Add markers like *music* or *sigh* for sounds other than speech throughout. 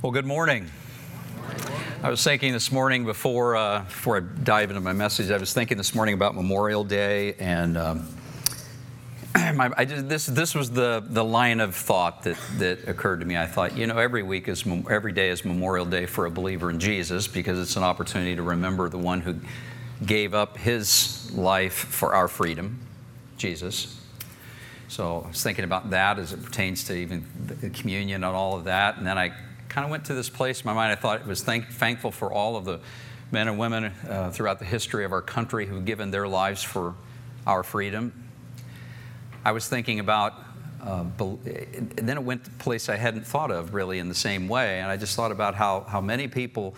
Well, good morning. I was thinking this morning before uh, before I dive into my message. I was thinking this morning about Memorial Day, and um, *clears throat* I this this was the the line of thought that that occurred to me. I thought, you know, every week is every day is Memorial Day for a believer in Jesus because it's an opportunity to remember the one who gave up his life for our freedom, Jesus. So I was thinking about that as it pertains to even communion and all of that, and then I kind of went to this place in my mind. I thought it was thank, thankful for all of the men and women uh, throughout the history of our country who've given their lives for our freedom. I was thinking about, uh, then it went to a place I hadn't thought of really in the same way, and I just thought about how, how many people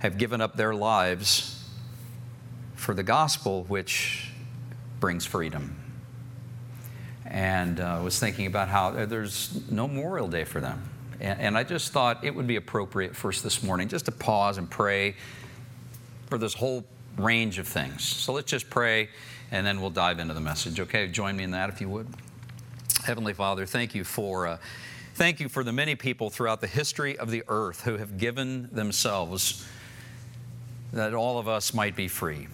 have given up their lives for the gospel, which brings freedom. And uh, I was thinking about how there's no Memorial Day for them and, and I just thought it would be appropriate for us this morning just to pause and pray for this whole range of things. So let's just pray and then we'll dive into the message. Okay, join me in that if you would. Heavenly Father, thank you for. Uh, thank you for the many people throughout the history of the earth who have given themselves that all of us might be free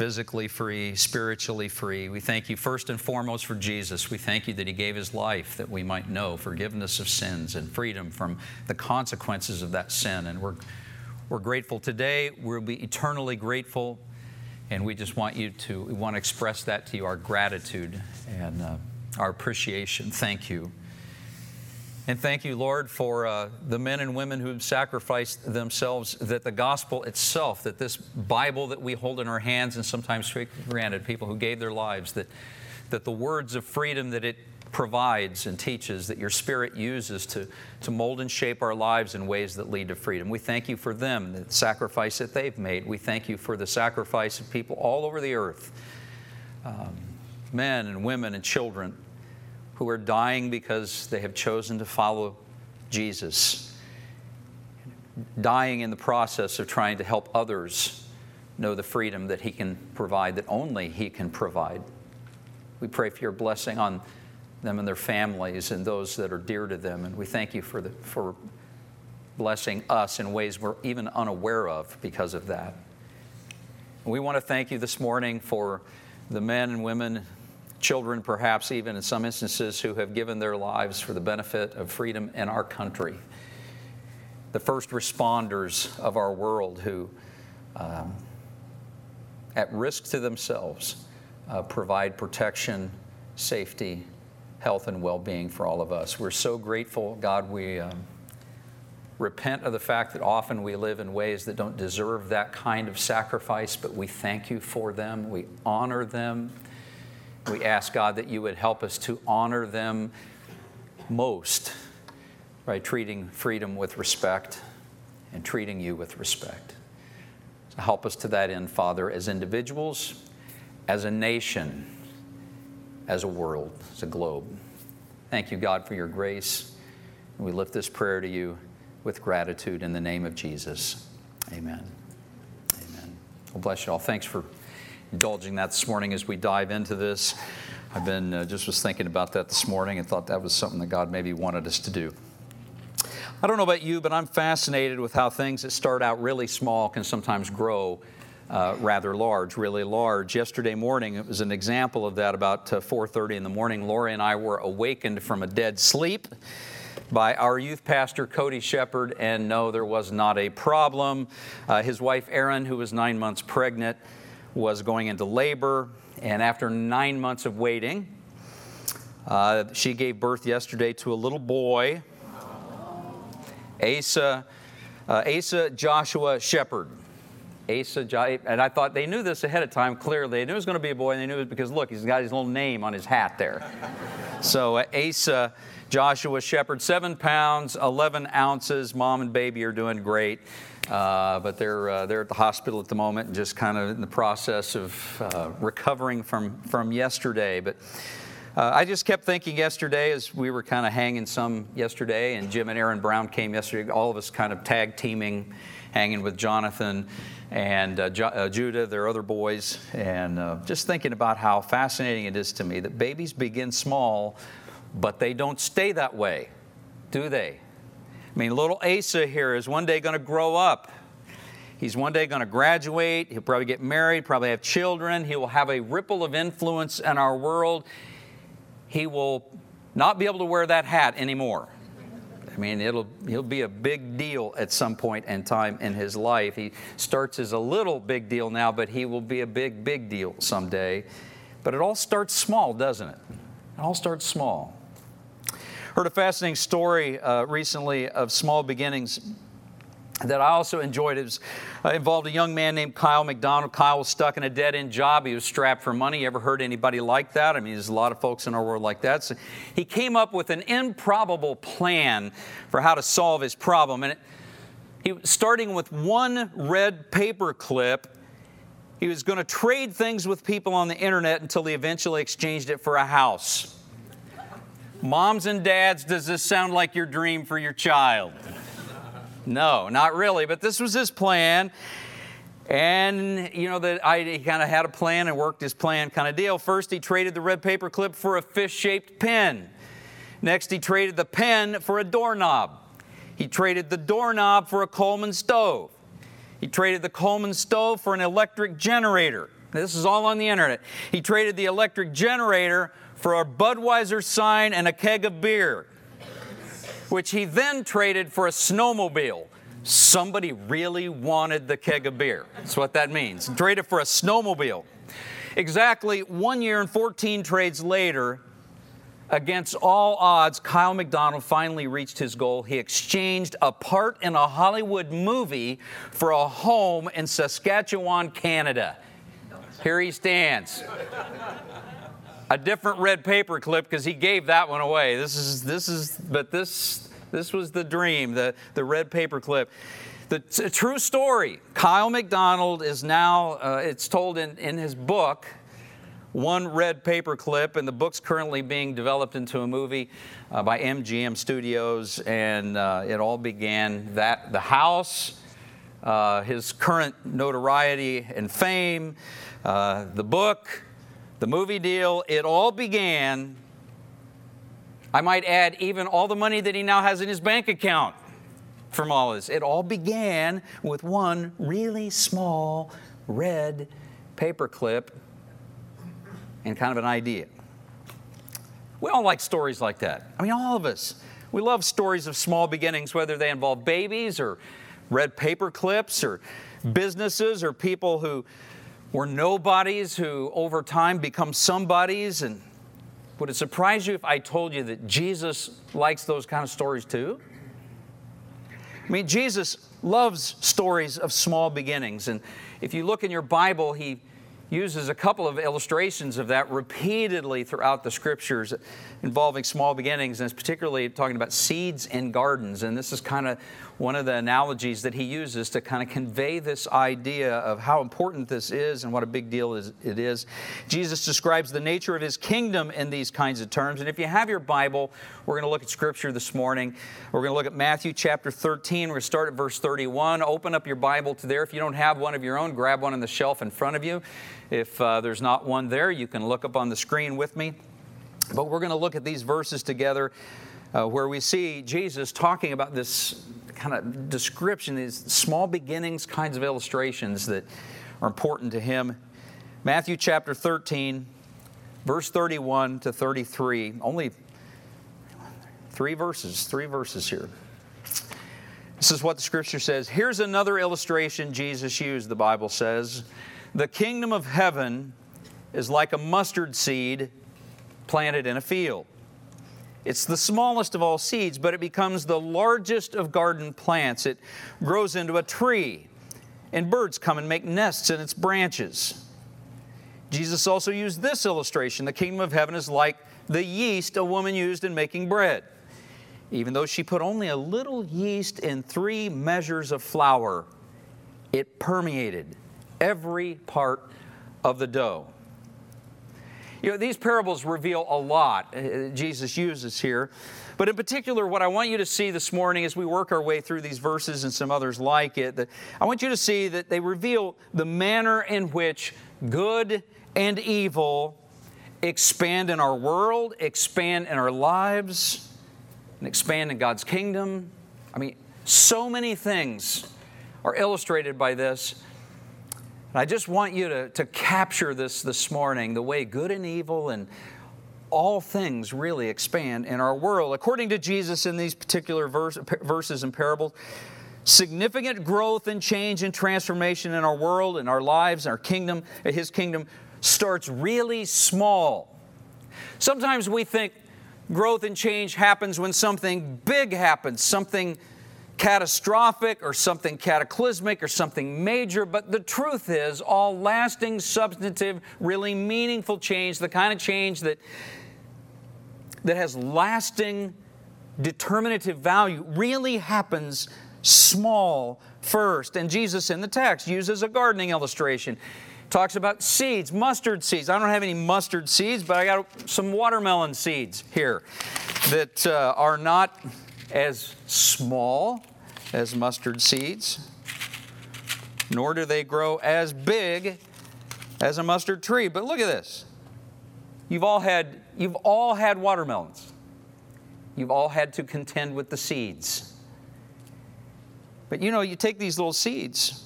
physically free, spiritually free. We thank you first and foremost for Jesus. We thank you that He gave His life that we might know forgiveness of sins and freedom from the consequences of that sin. And we're, we're grateful today. We'll be eternally grateful. And we just want you to, we want to express that to you, our gratitude and uh, our appreciation. Thank you. And thank you, Lord, for uh, the men and women who have sacrificed themselves, that the gospel itself, that this Bible that we hold in our hands and sometimes take for granted, people who gave their lives, that, that the words of freedom that it provides and teaches, that your Spirit uses to, to mold and shape our lives in ways that lead to freedom. We thank you for them, the sacrifice that they've made. We thank you for the sacrifice of people all over the earth, um, men and women and children who are dying because they have chosen to follow Jesus, dying in the process of trying to help others know the freedom that He can provide, that only He can provide. We pray for your blessing on them and their families and those that are dear to them. And we thank you for, the, for blessing us in ways we're even unaware of because of that. we want to thank you this morning for the men and women children, perhaps even in some instances, who have given their lives for the benefit of freedom in our country. The first responders of our world who, um, at risk to themselves, uh, provide protection, safety, health, and well being for all of us. We're so grateful, God. We um, repent of the fact that often we live in ways that don't deserve that kind of sacrifice, but we thank you for them. We honor them. We ask God that you would help us to honor them most by treating freedom with respect and treating you with respect. So help us to that end, Father, as individuals, as a nation, as a world, as a globe. Thank you, God, for your grace. And we lift this prayer to you with gratitude in the name of Jesus. Amen. Amen. Well, bless you all. Thanks for indulging that this morning as we dive into this. I've been uh, just was thinking about that this morning and thought that was something that God maybe wanted us to do. I don't know about you, but I'm fascinated with how things that start out really small can sometimes grow uh, rather large, really large. Yesterday morning, it was an example of that. About uh, 4:30 in the morning, Lori and I were awakened from a dead sleep by our youth pastor, Cody Shepard, and no, there was not a problem. Uh, his wife, Erin, who was nine months pregnant, was going into labor, and after nine months of waiting, uh, she gave birth yesterday to a little boy, Asa, uh, Asa Joshua Shepard. Asa, and I thought they knew this ahead of time. Clearly, they knew it was going to be a boy, and they knew it because look, he's got his little name on his hat there. so uh, Asa Joshua Shepard, seven pounds, 11 ounces. Mom and baby are doing great. Uh, but they're, uh, they're at the hospital at the moment just kind of in the process of uh, recovering from, from yesterday. But uh, I just kept thinking yesterday as we were kind of hanging some yesterday, and Jim and Aaron Brown came yesterday, all of us kind of tag teaming, hanging with Jonathan and uh, jo- uh, Judah, their other boys, and just thinking about how fascinating it is to me that babies begin small, but they don't stay that way, do they? I mean, little Asa here is one day going to grow up. He's one day going to graduate. He'll probably get married, probably have children. He will have a ripple of influence in our world. He will not be able to wear that hat anymore. I mean, it'll, he'll be a big deal at some point in time in his life. He starts as a little big deal now, but he will be a big, big deal someday. But it all starts small, doesn't it? It all starts small. Heard a fascinating story uh, recently of small beginnings that I also enjoyed. It was, uh, involved a young man named Kyle MacDonald. Kyle was stuck in a dead end job. He was strapped for money. You ever heard anybody like that? I mean, there's a lot of folks in our world like that. So he came up with an improbable plan for how to solve his problem. And it, he, starting with one red paper clip, he was going to trade things with people on the internet until he eventually exchanged it for a house. Moms and dads, does this sound like your dream for your child? No, not really, but this was his plan. And, you know, that he kind of had a plan and worked his plan kind of deal. First, he traded the red paper clip for a fish shaped pen. Next, he traded the pen for a doorknob. He traded the doorknob for a Coleman stove. He traded the Coleman stove for an electric generator. This is all on the internet. He traded the electric generator for a Budweiser sign and a keg of beer which he then traded for a snowmobile. Somebody really wanted the keg of beer. That's what that means. Traded for a snowmobile. Exactly one year and 14 trades later, against all odds, Kyle MacDonald finally reached his goal. He exchanged a part in a Hollywood movie for a home in Saskatchewan, Canada. Here he stands a different red paper clip because he gave that one away. This is this is but this this was the dream, the the red paper clip. The t- true story. Kyle MacDonald is now. Uh, it's told in in his book. One red paper clip, and the book's currently being developed into a movie uh, by MGM Studios, and uh, it all began that the house, uh, his current notoriety and fame, uh, the book, the movie deal, it all began, I might add, even all the money that he now has in his bank account from all this. It all began with one really small red paperclip and kind of an idea. We all like stories like that. I mean, all of us. We love stories of small beginnings, whether they involve babies or red paper clips or businesses or people who were nobodies who over time become somebodies. And would it surprise you if I told you that Jesus likes those kind of stories too? I mean, Jesus loves stories of small beginnings. And if you look in your Bible, he uses a couple of illustrations of that repeatedly throughout the scriptures involving small beginnings, and it's particularly talking about seeds in gardens. And this is kind of one of the analogies that he uses to kind of convey this idea of how important this is and what a big deal it is. Jesus describes the nature of his kingdom in these kinds of terms. And if you have your Bible, we're going to look at scripture this morning. We're going to look at Matthew chapter 13. We're going to start at verse 31. Open up your Bible to there. If you don't have one of your own, grab one on the shelf in front of you. If uh, there's not one there, you can look up on the screen with me. But we're going to look at these verses together uh, where we see Jesus talking about this kind of description, these small beginnings kinds of illustrations that are important to him. Matthew chapter 13, verse 31 to 33, only three verses, three verses here. This is what the scripture says. Here's another illustration Jesus used, the Bible says. The kingdom of heaven is like a mustard seed planted in a field. It's the smallest of all seeds, but it becomes the largest of garden plants. It grows into a tree, and birds come and make nests in its branches. Jesus also used this illustration the kingdom of heaven is like the yeast a woman used in making bread. Even though she put only a little yeast in three measures of flour, it permeated every part of the dough. You know, these parables reveal a lot uh, Jesus uses here. But in particular, what I want you to see this morning as we work our way through these verses and some others like it, that I want you to see that they reveal the manner in which good and evil expand in our world, expand in our lives, and expand in God's kingdom, I mean, so many things are illustrated by this. And I just want you to, to capture this this morning the way good and evil and all things really expand in our world. According to Jesus in these particular verse, verses and parables, significant growth and change and transformation in our world, in our lives, our kingdom, His kingdom, starts really small. Sometimes we think growth and change happens when something big happens, something catastrophic or something cataclysmic or something major, but the truth is, all lasting, substantive, really meaningful change, the kind of change that, that has lasting, determinative value, really happens small first. And Jesus in the text uses a gardening illustration talks about seeds, mustard seeds. I don't have any mustard seeds, but I got some watermelon seeds here that uh, are not as small as mustard seeds, nor do they grow as big as a mustard tree. But look at this. You've all had, you've all had watermelons. You've all had to contend with the seeds. But you know, you take these little seeds,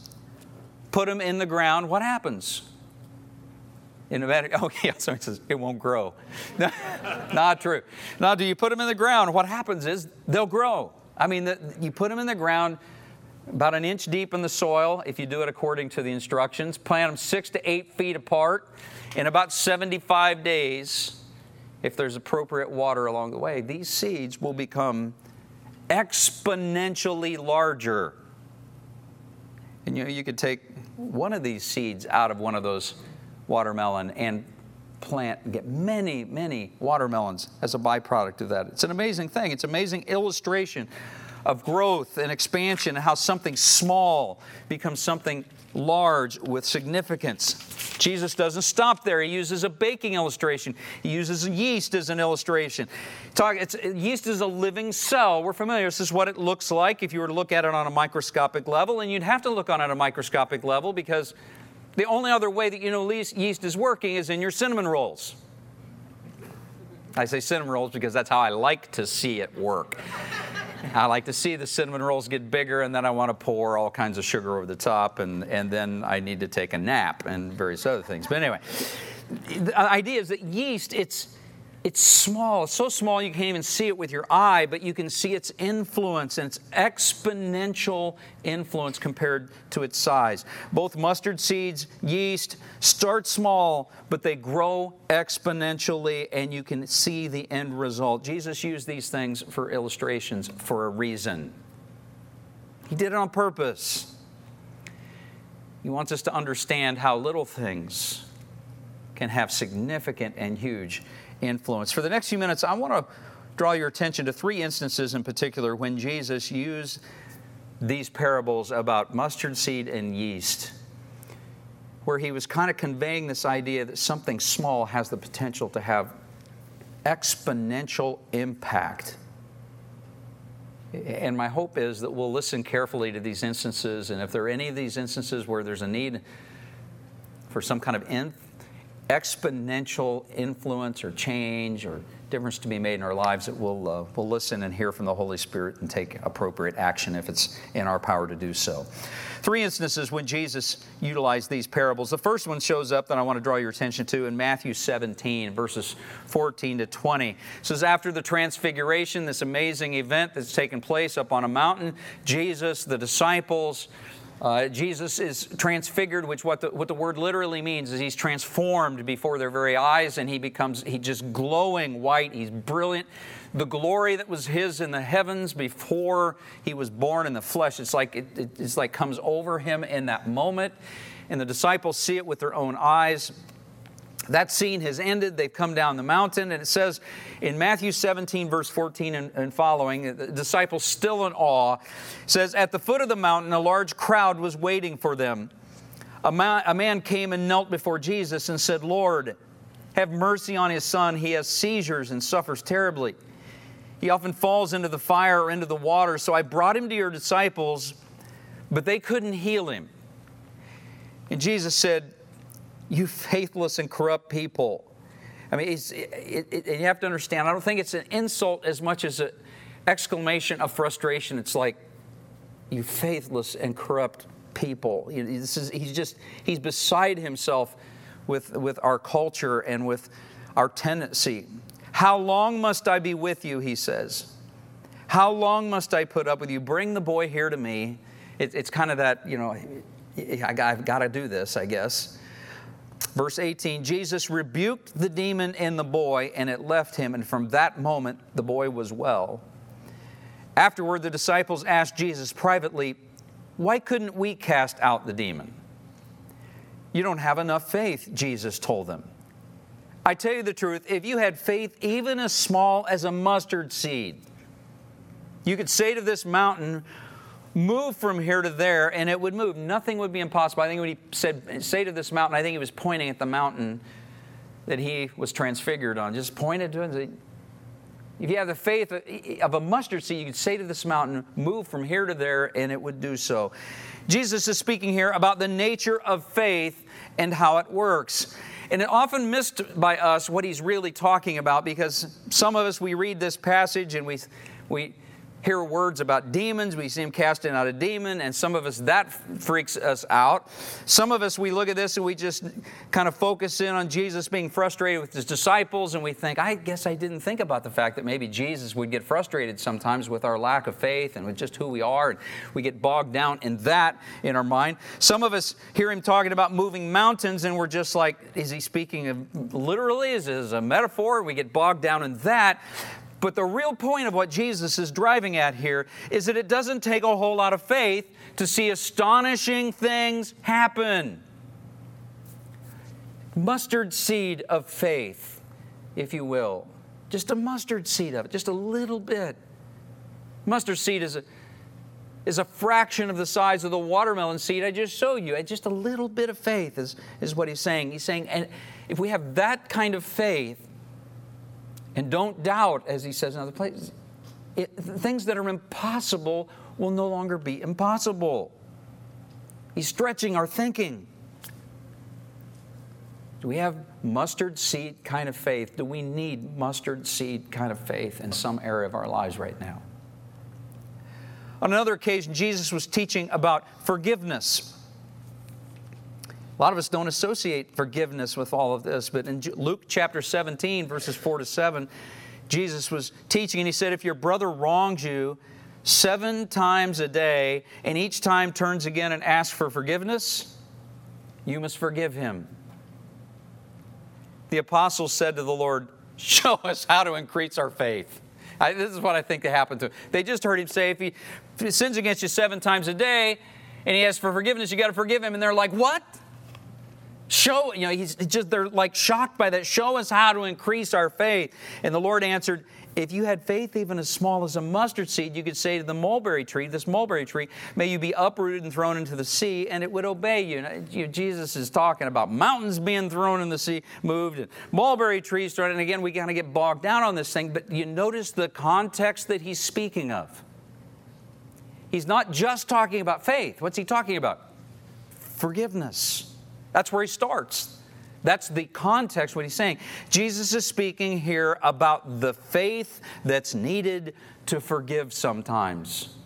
put them in the ground, what happens? In Nevada, *laughs* oh yeah, somebody says it won't grow. *laughs* Not true. Now, do you put them in the ground? What happens is they'll grow. I mean, the, you put them in the ground about an inch deep in the soil, if you do it according to the instructions. Plant them six to eight feet apart. In about 75 days, if there's appropriate water along the way, these seeds will become exponentially larger. And you know, you could take one of these seeds out of one of those watermelon and plant get many, many watermelons as a byproduct of that. It's an amazing thing. It's an amazing illustration of growth and expansion and how something small becomes something large with significance. Jesus doesn't stop there. He uses a baking illustration. He uses yeast as an illustration. Talk, yeast is a living cell. We're familiar. This is what it looks like if you were to look at it on a microscopic level, and you'd have to look on it at a microscopic level because the only other way that you know yeast is working is in your cinnamon rolls. I say cinnamon rolls because that's how I like to see it work. I like to see the cinnamon rolls get bigger, and then I want to pour all kinds of sugar over the top, and, and then I need to take a nap and various other things. But anyway, the uh, idea is that yeast, it's, it's small, it's so small you can't even see it with your eye, but you can see its influence and its exponential influence compared to its size. Both mustard seeds, yeast start small, but they grow exponentially, and you can see the end result. Jesus used these things for illustrations for a reason. He did it on purpose. He wants us to understand how little things can have significant and huge influence. For the next few minutes, I want to draw your attention to three instances in particular when Jesus used these parables about mustard seed and yeast, where he was kind of conveying this idea that something small has the potential to have exponential impact. And my hope is that we'll listen carefully to these instances, and if there are any of these instances where there's a need for some kind of exponential influence or change or difference to be made in our lives that we'll, uh, we'll listen and hear from the Holy Spirit and take appropriate action if it's in our power to do so. Three instances when Jesus utilized these parables. The first one shows up that I want to draw your attention to in Matthew 17, verses 14 to 20. It says, After the transfiguration, this amazing event that's taken place up on a mountain, Jesus, the disciples, uh, Jesus is transfigured, which what the, what the word literally means is he's transformed before their very eyes and he becomes he just glowing white. He's brilliant. The glory that was his in the heavens before he was born in the flesh, it's like it, it, it's like comes over him in that moment. And the disciples see it with their own eyes. That scene has ended. They've come down the mountain, and it says in Matthew 17, verse 14 and, and, following, the disciples still in awe, says, At the foot of the mountain, a large crowd was waiting for them. A a man came and knelt before Jesus and said, Lord, have mercy on his son. He has seizures and suffers terribly. He often falls into the fire or into the water. So I brought him to your disciples, but they couldn't heal him. And Jesus said, you faithless and corrupt people. I mean, it, it, you have to understand, I don't think it's an insult as much as an exclamation of frustration. It's like, you faithless and corrupt people. This is, he's just, he's beside himself with, with our culture and with our tendency. How long must I be with you, he says. How long must I put up with you? Bring the boy here to me. It, it's kind of that, you know, I've got to do this, I guess. Verse 18 Jesus rebuked the demon in the boy, and it left him, and from that moment the boy was well. Afterward, the disciples asked Jesus privately, Why couldn't we cast out the demon? You don't have enough faith, Jesus told them. I tell you the truth, if you had faith even as small as a mustard seed, you could say to this mountain, move from here to there, and it would move. Nothing would be impossible. I think when he said, say to this mountain, I think he was pointing at the mountain that he was transfigured on. Just pointed to it. And said, If you have the faith of a mustard seed, you could say to this mountain, move from here to there, and it would do so. Jesus is speaking here about the nature of faith and how it works. And it often missed by us what he's really talking about because some of us, we read this passage and we, we, hear words about demons. We see him casting out a demon, and some of us that freaks us out. Some of us we look at this and we just kind of focus in on Jesus being frustrated with his disciples, and we think, I guess I didn't think about the fact that maybe Jesus would get frustrated sometimes with our lack of faith and with just who we are, and we get bogged down in that in our mind. Some of us hear him talking about moving mountains, and we're just like, is he speaking of literally? Is this a metaphor? We get bogged down in that. But the real point of what Jesus is driving at here is that it doesn't take a whole lot of faith to see astonishing things happen. Mustard seed of faith, if you will. Just a mustard seed of it, just a little bit. Mustard seed is a, is a fraction of the size of the watermelon seed I just showed you. Just a little bit of faith is, is what he's saying. He's saying, and if we have that kind of faith, and don't doubt, as he says in other places, it, things that are impossible will no longer be impossible. He's stretching our thinking. Do we have mustard seed kind of faith? Do we need mustard seed kind of faith in some area of our lives right now? On another occasion, Jesus was teaching about forgiveness. A lot of us don't associate forgiveness with all of this, but in Luke chapter 17, verses 4 to 7, Jesus was teaching and he said, If your brother wrongs you seven times a day and each time turns again and asks for forgiveness, you must forgive him. The apostles said to the Lord, Show us how to increase our faith. I, this is what I think happened to him. They just heard him say, if he, if he sins against you seven times a day and he asks for forgiveness, you got to forgive him. And they're like, What? Show, you know, he's just, they're like shocked by that. Show us how to increase our faith. And the Lord answered, if you had faith even as small as a mustard seed, you could say to the mulberry tree, this mulberry tree, may you be uprooted and thrown into the sea, and it would obey you. Now, uh, you know, Jesus is talking about mountains being thrown in the sea, moved, and mulberry trees thrown. And again, we kind of get bogged down on this thing, but you notice the context that he's speaking of. He's not just talking about faith. What's he talking about? Forgiveness. That's where he starts. That's the context, what he's saying. Jesus is speaking here about the faith that's needed to forgive sometimes.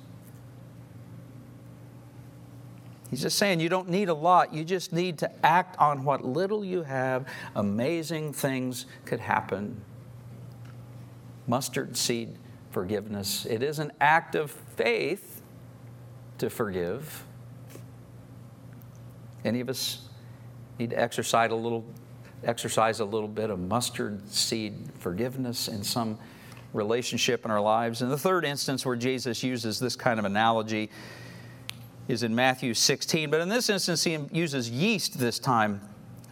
He's just saying you don't need a lot, you just need to act on what little you have. Amazing things could happen. Mustard seed forgiveness. It is an act of faith to forgive. Any of us need to exercise a little, exercise a little bit of mustard seed forgiveness in some relationship in our lives. And the third instance where Jesus uses this kind of analogy is in Matthew 16. But in this instance, he uses yeast this time.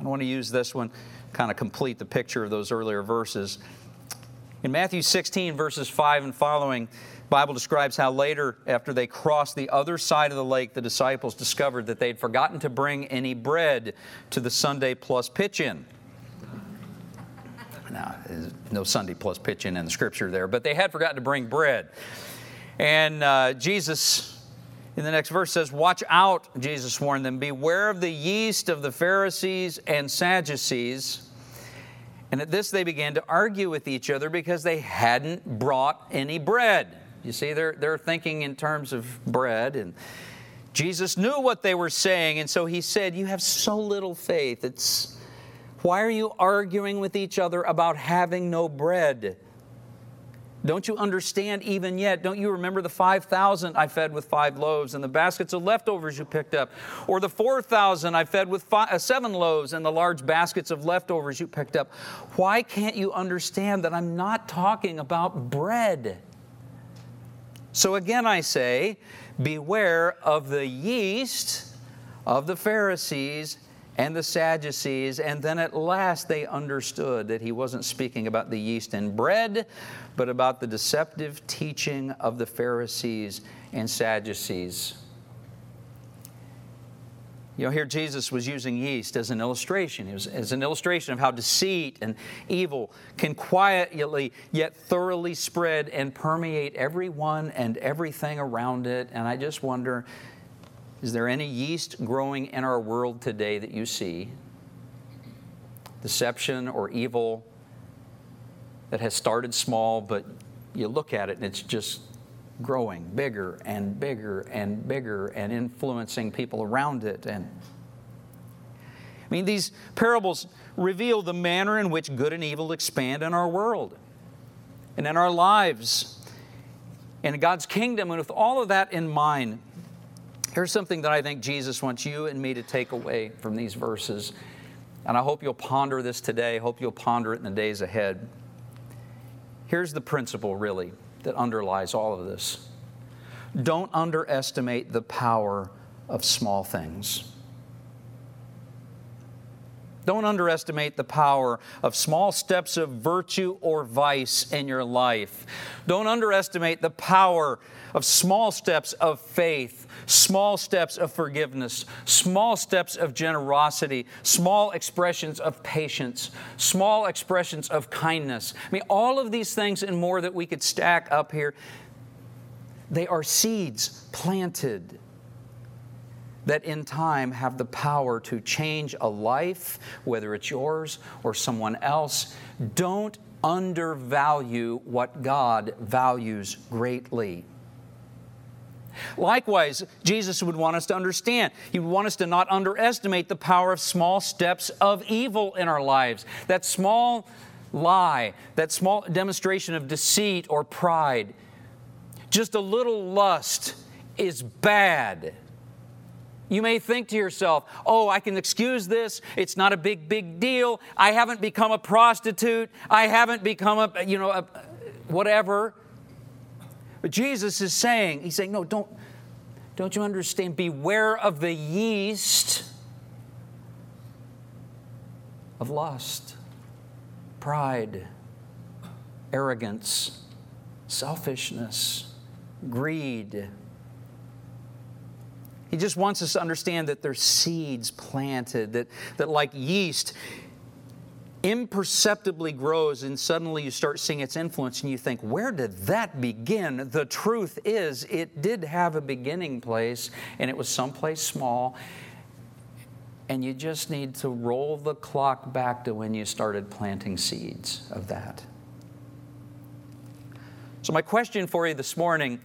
I want to use this one, kind of complete the picture of those earlier verses. In Matthew 16, verses 5 and following, Bible describes how later, after they crossed the other side of the lake, the disciples discovered that they'd forgotten to bring any bread to the Sunday plus pitch in. Now, no Sunday plus pitch in in the scripture there, but they had forgotten to bring bread. And uh, Jesus, in the next verse, says, Watch out, Jesus warned them, beware of the yeast of the Pharisees and Sadducees. And at this, they began to argue with each other because they hadn't brought any bread. You see, they're, they're thinking in terms of bread. And Jesus knew what they were saying, and so he said, You have so little faith. It's why are you arguing with each other about having no bread? Don't you understand even yet? Don't you remember the 5,000 I fed with five loaves and the baskets of leftovers you picked up? Or the 4,000 I fed with five, uh, seven loaves and the large baskets of leftovers you picked up? Why can't you understand that I'm not talking about bread? So again, I say, beware of the yeast of the Pharisees and the Sadducees. And then at last they understood that he wasn't speaking about the yeast and bread, but about the deceptive teaching of the Pharisees and Sadducees. You know, here Jesus was using yeast as an illustration. Was as an illustration of how deceit and evil can quietly yet thoroughly spread and permeate everyone and everything around it. And I just wonder is there any yeast growing in our world today that you see? Deception or evil that has started small, but you look at it and it's just growing bigger and bigger and bigger and influencing people around it. And I mean, these parables reveal the manner in which good and evil expand in our world and in our lives and in God's kingdom. And with all of that in mind, here's something that I think Jesus wants you and me to take away from these verses. And I hope you'll ponder this today. Hope you'll ponder it in the days ahead. Here's the principle, really, that underlies all of this don't underestimate the power of small things. Don't underestimate the power of small steps of virtue or vice in your life. Don't underestimate the power of small steps of faith, small steps of forgiveness, small steps of generosity, small expressions of patience, small expressions of kindness. I mean, all of these things and more that we could stack up here, they are seeds planted that in time have the power to change a life, whether it's yours or someone else. Don't undervalue what God values greatly. Likewise, Jesus would want us to understand. He would want us to not underestimate the power of small steps of evil in our lives. That small lie, that small demonstration of deceit or pride, just a little lust is bad. You may think to yourself, oh, I can excuse this. It's not a big, big deal. I haven't become a prostitute. I haven't become a, you know, a, whatever. But Jesus is saying, He's saying, no, don't, don't you understand? Beware of the yeast of lust, pride, arrogance, selfishness, greed he just wants us to understand that there's seeds planted, that, that like yeast, imperceptibly grows and suddenly you start seeing its influence and you think, where did that begin? The truth is, it did have a beginning place and it was someplace small. And you just need to roll the clock back to when you started planting seeds of that. So, my question for you this morning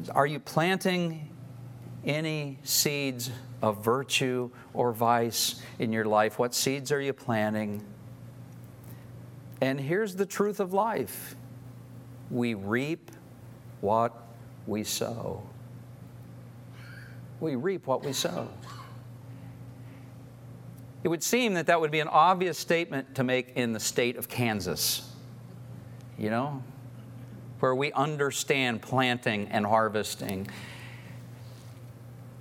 is Are you planting any seeds of virtue or vice in your life? What seeds are you planting? And here's the truth of life we reap what we sow. We reap what we sow. It would seem that that would be an obvious statement to make in the state of Kansas, you know, where we understand planting and harvesting.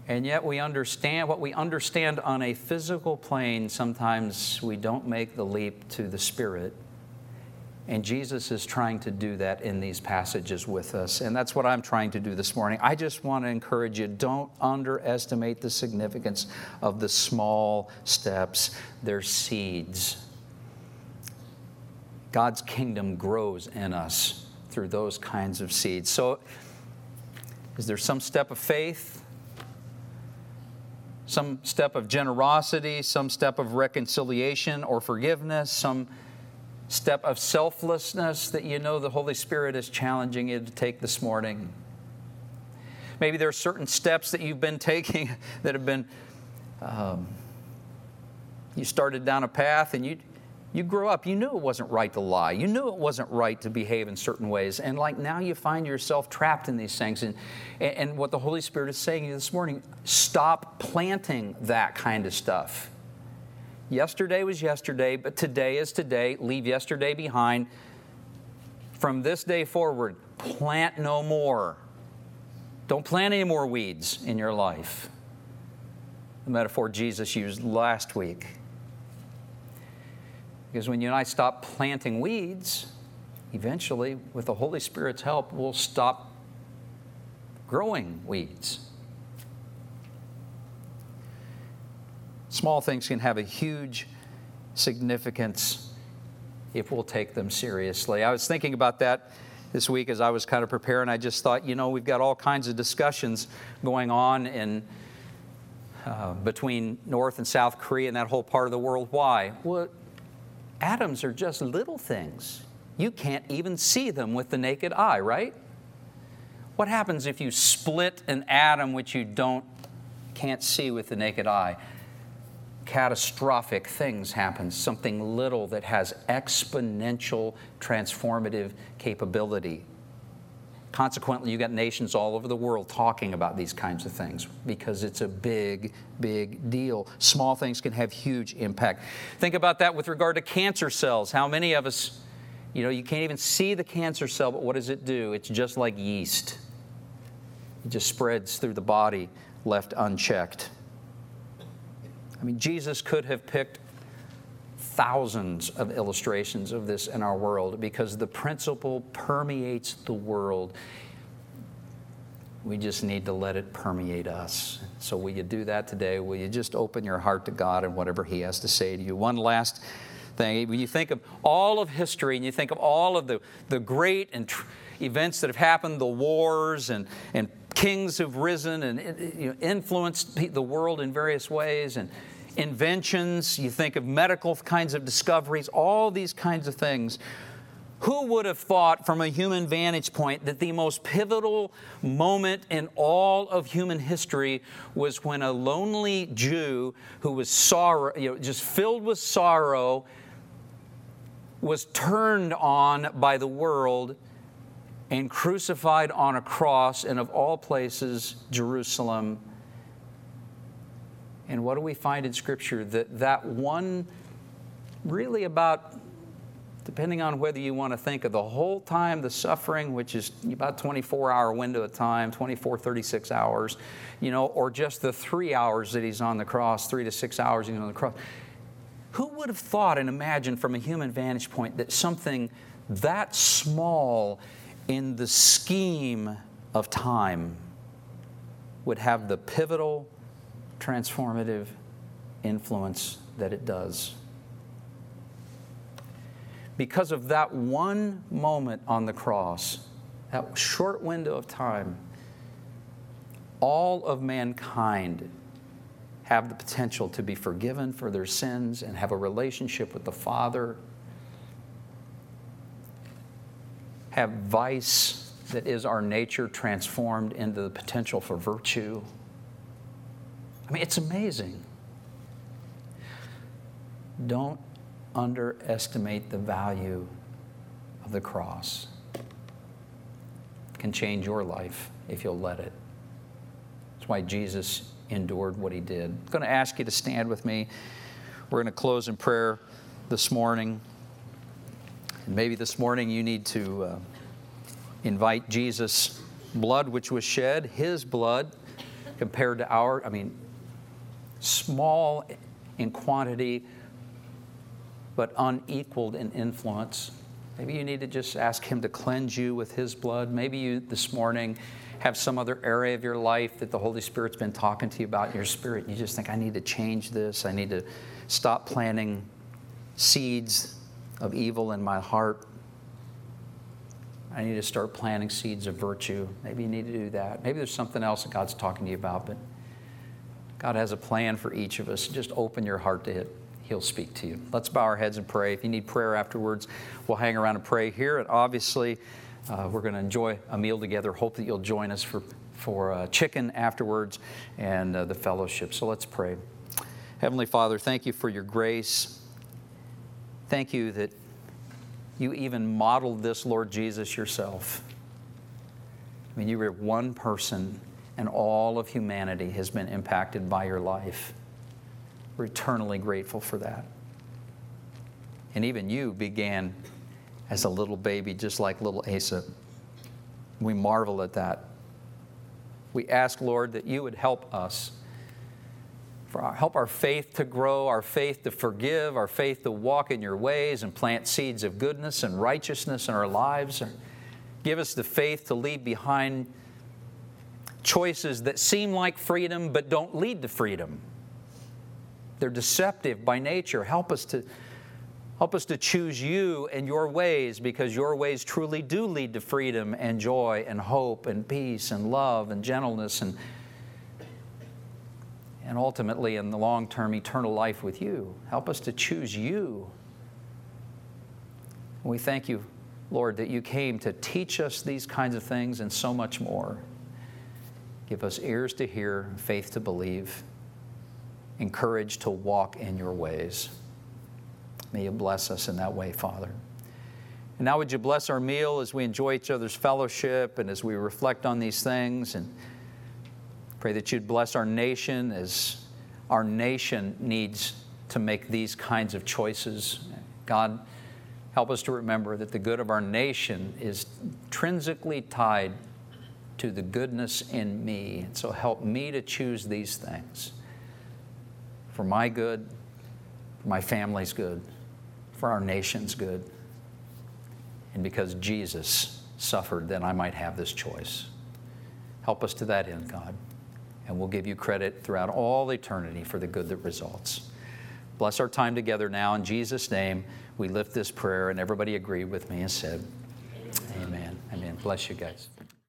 And yet, we understand what we understand on a physical plane, sometimes we don't make the leap to the spirit. And Jesus is trying to do that in these passages with us. And that's what I'm trying to do this morning. I just want to encourage you don't underestimate the significance of the small steps, they're seeds. God's kingdom grows in us through those kinds of seeds. So, is there some step of faith? Some step of generosity, some step of reconciliation or forgiveness, some step of selflessness that you know the Holy Spirit is challenging you to take this morning. Maybe there are certain steps that you've been *laughs* taking that have been, um, you started down a path and you, you grew up, you knew it wasn't right to lie. You knew it wasn't right to behave in certain ways. And like now you find yourself trapped in these things. And, and what the Holy Spirit is saying to you this morning stop planting that kind of stuff. Yesterday was yesterday, but today is today. Leave yesterday behind. From this day forward, plant no more. Don't plant any more weeds in your life. The metaphor Jesus used last week. Because when you and I stop planting weeds, eventually, with the Holy Spirit's help, we'll stop growing weeds. Small things can have a huge significance if we'll take them seriously. I was thinking about that this week as I was kind of preparing. I just thought, you know, we've got all kinds of discussions going on in uh, between North and South Korea and that whole part of the world. Why? Well, atoms are just little things. You can't even see them with the naked eye, right? What happens if you split an atom which you don't can't see with the naked eye? catastrophic things happen, something little that has exponential transformative capability. Consequently, you got nations all over the world talking about these kinds of things because it's a big, big deal. Small things can have huge impact. Think about that with regard to cancer cells. How many of us, you know, you can't even see the cancer cell, but what does it do? It's just like yeast, it just spreads through the body left unchecked. I mean, Jesus could have picked thousands of illustrations of this in our world because the principle permeates the world. We just need to let it permeate us. So, will you do that today? Will you just open your heart to God and whatever He has to say to you? One last thing when you think of all of history and you think of all of the, the great and tr- events that have happened, the wars and, and kings who've risen and you know, influenced the world in various ways, and inventions, you think of medical kinds of discoveries, all these kinds of things. Who would have thought, from a human vantage point, that the most pivotal moment in all of human history was when a lonely Jew who was sorrow, you know, just filled with sorrow, was turned on by the world and crucified on a cross and of all places, Jerusalem and what do we find in Scripture? That that one, really about, depending on whether you want to think of the whole time, the suffering, which is about 24 hour window of time, 24, 36 hours, you know, or just the three hours that he's on the cross, three to six hours he's on the cross. Who would have thought and imagined from a human vantage point that something that small in the scheme of time would have the pivotal transformative influence that it does. Because of that one moment on the cross, that short window of time, all of mankind have the potential to be forgiven for their sins and have a relationship with the Father, have vice that is our nature transformed into the potential for virtue I mean, it's amazing. Don't underestimate the value of the cross. It can change your life if you'll let it. That's why Jesus endured what he did. I'm going to ask you to stand with me. We're going to close in prayer this morning. Maybe this morning you need to uh, invite Jesus' blood, which was shed, his blood, compared to our, I mean, small in quantity, but unequaled in influence. Maybe you need to just ask Him to cleanse you with His blood. Maybe you this morning have some other area of your life that the Holy Spirit's been talking to you about in your spirit. You just think, I need to change this. I need to stop planting seeds of evil in my heart. I need to start planting seeds of virtue. Maybe you need to do that. Maybe there's something else that God's talking to you about, but God has a plan for each of us. Just open your heart to it. He'll speak to you. Let's bow our heads and pray. If you need prayer afterwards, we'll hang around and pray here. And obviously, uh, we're going to enjoy a meal together. Hope that you'll join us for, for uh, chicken afterwards and uh, the fellowship. So let's pray. Heavenly Father, thank you for your grace. Thank you that you even modeled this, Lord Jesus, yourself. I mean, you were one person, and all of humanity has been impacted by your life. We're eternally grateful for that. And even you began as a little baby, just like little Asa. We marvel at that. We ask, Lord, that you would help us, our, help our faith to grow, our faith to forgive, our faith to walk in your ways and plant seeds of goodness and righteousness in our lives. Give us the faith to leave behind choices that seem like freedom but don't lead to freedom. They're deceptive by nature. Help us to help us to choose you and your ways because your ways truly do lead to freedom and joy and hope and peace and love and gentleness and and ultimately in the long term eternal life with you. Help us to choose you. We thank you, Lord, that you came to teach us these kinds of things and so much more. Give us ears to hear, faith to believe encouraged to walk in your ways. May you bless us in that way, Father. And now, would you bless our meal as we enjoy each other's fellowship and as we reflect on these things? And pray that you'd bless our nation as our nation needs to make these kinds of choices. God, help us to remember that the good of our nation is intrinsically tied to the goodness in me. And so help me to choose these things for my good, for my family's good, for our nation's good. And because Jesus suffered, then I might have this choice. Help us to that end, God. And we'll give you credit throughout all eternity for the good that results. Bless our time together now. In Jesus' name, we lift this prayer, and everybody agreed with me and said. Amen. Amen. Bless you guys.